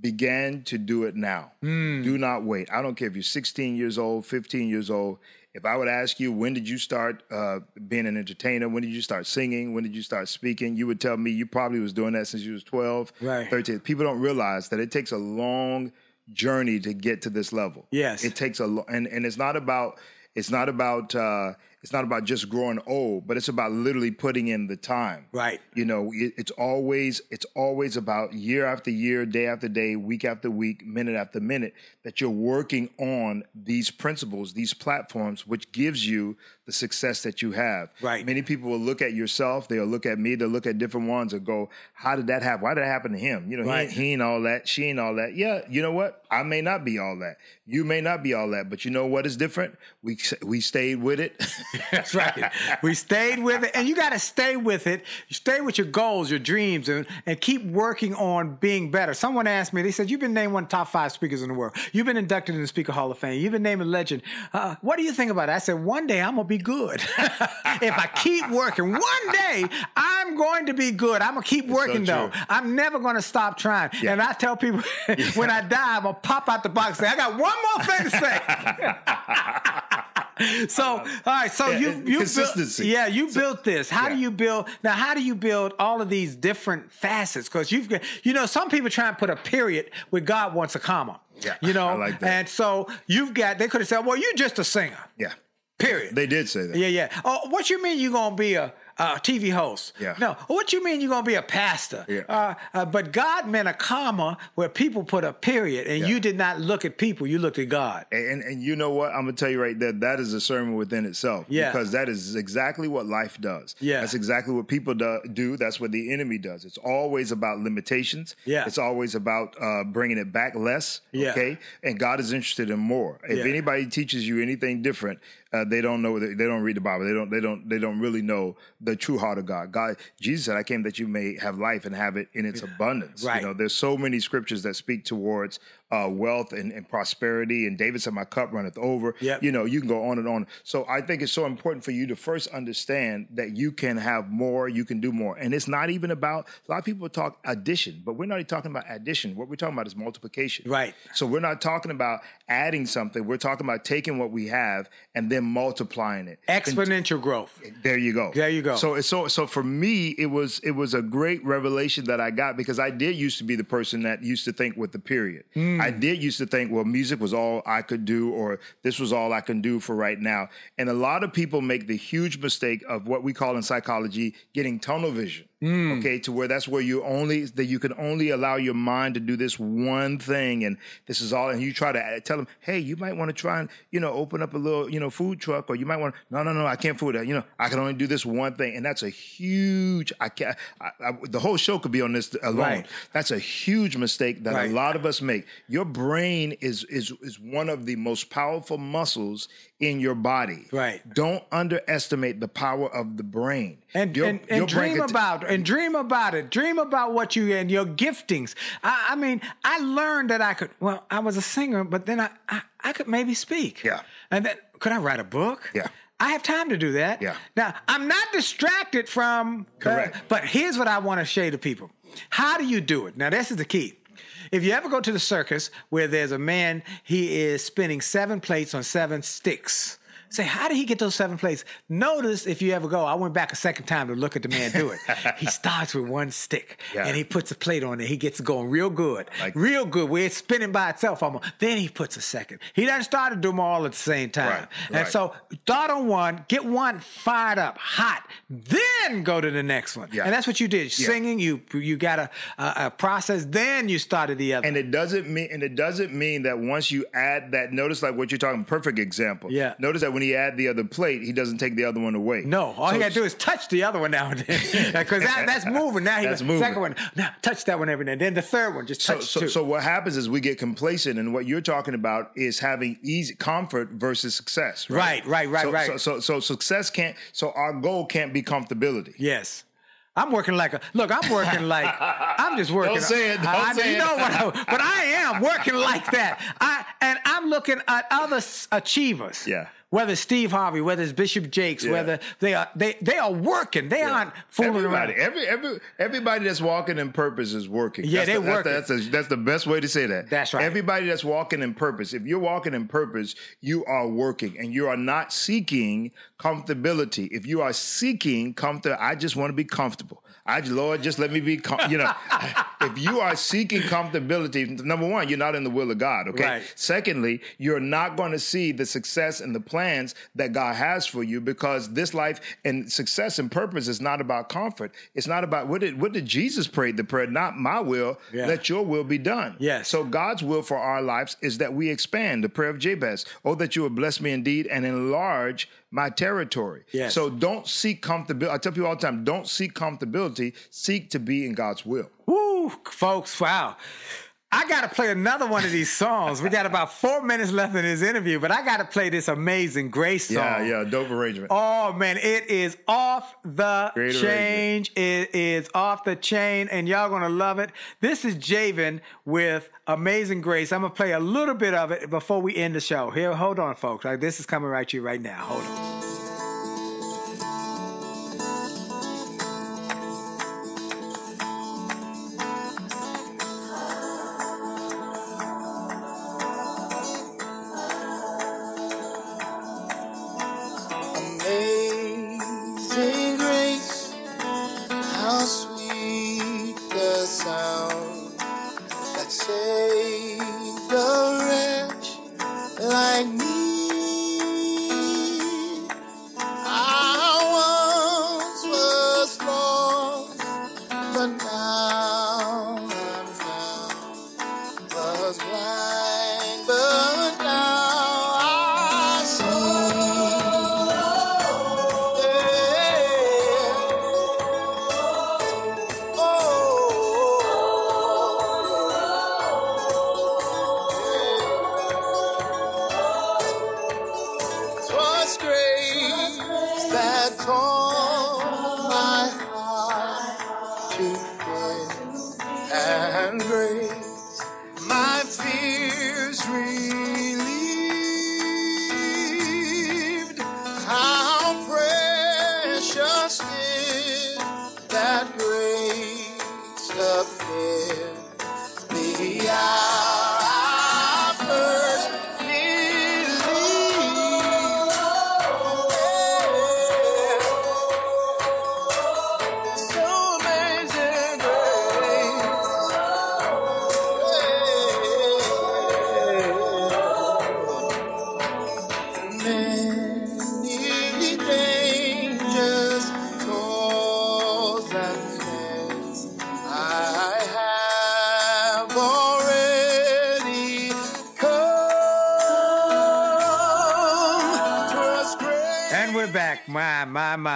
Began to do it now. Do not wait. I don't care if you're 16 years old, 15 years old. If I would ask you, when did you start uh, being an entertainer? When did you start singing? When did you start speaking? You would tell me you probably was doing that since you was 12, Right. 13. People don't realize that it takes a long journey to get to this level. Yes. It takes a lo- and and it's not about it's not about uh, it's not about just growing old, but it's about literally putting in the time. Right. You know, it, it's always it's always about year after year, day after day, week after week, minute after minute that you're working on these principles, these platforms, which gives you the success that you have. Right. Many people will look at yourself, they'll look at me, they'll look at different ones and go, How did that happen? Why did that happen to him? You know, Right. he, he ain't all that, she ain't all that. Yeah, you know what? I may not be all that. You may not be all that, but you know what is different? We we stayed with it. *laughs* That's right. We stayed with it, and you got to stay with it. You stay with your goals, your dreams, and, and keep working on being better. Someone asked me, they said, You've been named one of the top five speakers in the world. You've been inducted in the Speaker Hall of Fame. You've been named a legend. Uh, what do you think about it? I said, One day I'm going to be good. *laughs* if I keep working, one day I'm going to be good. I'm going to keep working, though. I'm never going to stop trying. Yeah. And I tell people, *laughs* when I die, I'm going to pop out the box and say, I got one more thing to say. *laughs* *laughs* So, uh, all right. So Yeah, you you consistency. Built, yeah, you built this. How do you build now? How do you build all of these different facets? Because you've got, you know, some people try and put a period where God wants a comma. Yeah, you know, I like that. and so you've got. They could have said, "Well, you're just a singer." yeah. Period. They did say that. yeah, yeah. Oh, what you mean You're gonna be a, a TV host? Yeah. No. What you mean you're gonna be a pastor? Yeah. Uh, uh, but God meant a comma where people put a period, and Yeah. you did not look at people. You looked at God. And and you know what? I'm gonna tell you right there. That is a sermon within itself. Yeah. Because that is exactly what life does. Yeah. That's exactly what people do. do. That's what the enemy does. It's always about limitations. Yeah. It's always about uh, bringing it back less. Yeah. Okay. And God is interested in more. If Yeah. anybody teaches you anything different, uh, they don't know. They don't read the Bible. They don't. They don't. They don't really know the true heart of God. God. Jesus said, "I came that you may have life and have it in its abundance." Right. You know, there's so many scriptures that speak towards uh, wealth and, and prosperity. And David said, "My cup runneth over." Yep. You know, you can go on and on. So I think it's so important for you to first understand that you can have more, you can do more, and it's not even about. A lot of people talk addition, but we're not even talking about addition. What we're talking about is multiplication. Right. So we're not talking about adding something. We're talking about taking what we have and then multiplying it. Exponential growth. There you go. There you go. So so so for me, it was it was a great revelation that I got because I did used to be the person that used to think with the period. Hmm. I did used to think, well, music was all I could do, or this was all I can do for right now. And a lot of people make the huge mistake of what we call in psychology getting tunnel vision. Hmm. Okay, to where that's where you only that you can only allow your mind to do this one thing, and this is all. And you try to tell them, hey, you might want to try and you know open up a little you know food truck, or you might want to. No, no, no, I can't food that. You know, I can only do this one thing, and that's a huge. I can't. I, I, the whole show could be on this alone. Right. That's a huge mistake that Right. a lot of us make. Your brain is is is one of the most powerful muscles in your body. Right. Don't underestimate the power of the brain. And, Your- and, and brain dream could- about and dream about it. Dream about what you and your giftings. I, I mean, I learned that I could. Well, I was a singer, but then I, I I could maybe speak. Yeah. And then could I write a book? Yeah. I have time to do that. Yeah. Now I'm not distracted from. uh, Correct. but here's what I want to say to people: How do you do it? Now this is the key. If you ever go to the circus where there's a man, he is spinning seven plates on seven sticks. Say, how did he get those seven plates? Notice if you ever go, I went back a second time to look at the man do it. *laughs* he starts with one stick Yeah. and he puts a plate on it. He gets going real good, Like- real good, where it's spinning by itself almost. Then he puts a second. He doesn't start to do them all at the same time. Right, And right. so start on one, get one fired up, hot, then go to the next one. Yeah. And that's what you did. Yeah. Singing, you you got a, a, a process, then you started the other. And it doesn't mean and it doesn't mean that once you add that notice like what you're talking perfect example. Yeah. Notice that when he add the other plate, he doesn't take the other one away. no, all So- you got to do is touch the other one now and then, *laughs* *laughs* because that, that's moving. Now he That's moving. second one, now touch that one every now and then. The third one, just So, touch so, two. so what happens is we get complacent, and what you're talking about is having easy comfort versus success. Right, right, right, so, right. So, so, so success can't. So our goal can't be comfortability. Yes. I'm working like a look. I'm working like *laughs* I'm just working. Don't say it, don't I, I- say you it. know what? I, but I am working like that. I and I'm looking at other achievers. Yeah. Whether it's Steve Harvey, whether it's Bishop Jakes, Yeah. whether they are they they are working. They aren't fooling Everybody, around. every every everybody that's walking in purpose is working. Yeah, that's they the, that's the- That's the, that's the best way to say that. That's right. Everybody that's walking in purpose. If you're walking in purpose, you are working, and you are not seeking comfortability. If you are seeking comfort, I just want to be comfortable. I Lord, just let me be. Com-. You know, *laughs* if you are seeking comfortability, number one, you're not in the will of God. Okay. Right. Secondly, you're not going to see the success and the plans that God has for you because this life and success and purpose is not about comfort. It's not about what did what did Jesus pray the prayer? Not my will, Yeah. let your will be done. Yes. So God's will for our lives is that we expand the prayer of Jabez. Oh, that you would bless me indeed and enlarge my territory. Yes. So don't seek comfortability. I tell people all the time, don't seek comfortability, seek to be in God's will. Woo, folks, wow. I got to play another one of these songs. We got about four minutes left in this interview, but I got to play this amazing Grace song. Yeah, yeah, dope arrangement. Oh man, it is off the Great change. It is off the chain, and y'all gonna love it. This is Javen with Amazing Grace. I'm gonna play a little bit of it before we end the show. Here, hold on, folks. Like this is coming right to you right now. Hold on. Did that grace appear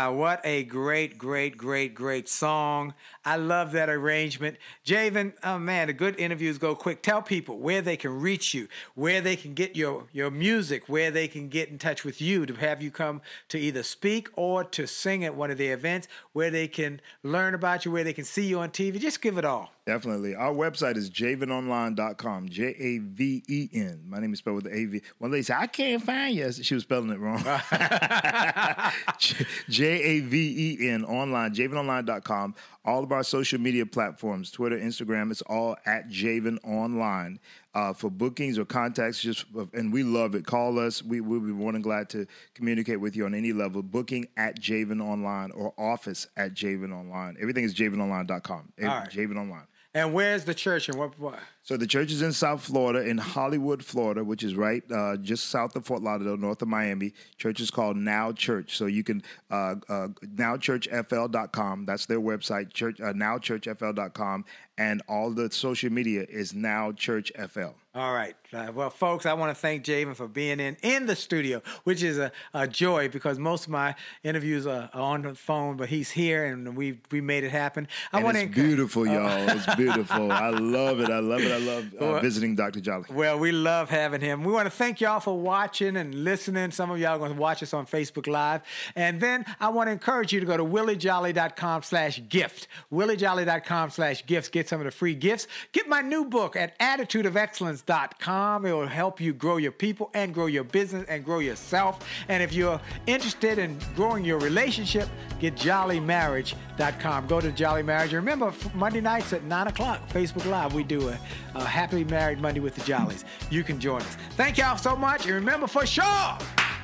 What a great, great, great, great song. I love that arrangement. Javen, oh man, the good interviews go quick. Tell people where they can reach you, where they can get your, your music, where they can get in touch with you to have you come to either speak or to sing at one of their events, where they can learn about you, where they can see you on TV. Just give it all. Definitely. Our website is javenonline.com. J A V E N. My name is spelled with A V. One lady said, I can't find you. She was spelling it wrong. *laughs* *laughs* J A V E N online, javenonline.com. All of our social media platforms, Twitter, Instagram, it's all at Javen Online. Uh, for bookings or contacts, just and we love it. Call us. We will be more than glad to communicate with you on any level. Booking at Javen Online or office at Javen Online. Everything is javenonline.com. All right. Javen Online. And where's the church and what? what? So the church is in South Florida, in Hollywood, Florida, which is right uh, just south of Fort Lauderdale, north of Miami. Church is called Now Church. So you can uh, uh, nowchurchfl.com. That's their website. Church uh, nowchurchfl.com, and all the social media is Now Church FL. All right. Uh, well, folks, I want to thank Javen for being in in the studio, which is a, a joy because most of my interviews are, are on the phone, but he's here and we we made it happen. I want it's to beautiful, y'all. It's beautiful. I love it. I love it. I love uh, Well- visiting Dr. Jolly. Well, we love having him. We want to thank y'all for watching and listening. Some of y'all are going to watch us on Facebook Live. And then I want to encourage you to go to williejolly.com slash gift. williejolly.com slash gifts. Get some of the free gifts. Get my new book at attitudeofexcellence.com. It will help you grow your people and grow your business and grow yourself. And if you're interested in growing your relationship, get jollymarriage.com. Go to Jolly Marriage. Remember, Monday nights at 9 o'clock, Facebook Live, we do a, Happily Married Monday with the Jollies. You can join us. Thank y'all so much. And remember for sure,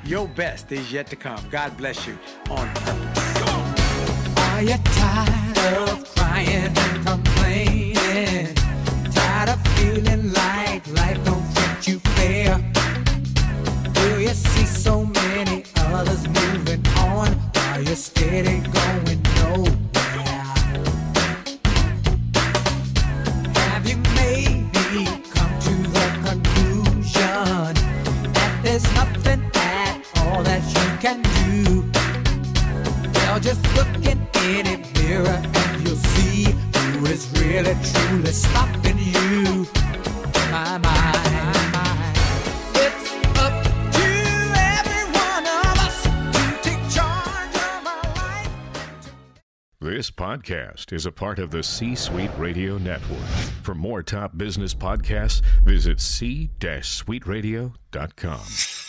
your best is yet to come. God bless you on purpose. Are you tired of crying and complaining? Tired of feeling like life don't treat you fair? Do you see so many others moving on? Are you steady going? can do. Now just look in any mirror and you'll see who is really truly stopping you. My mind. This podcast is a part of the C Suite Radio Network. For more top business podcasts, visit c-suiteradio.com.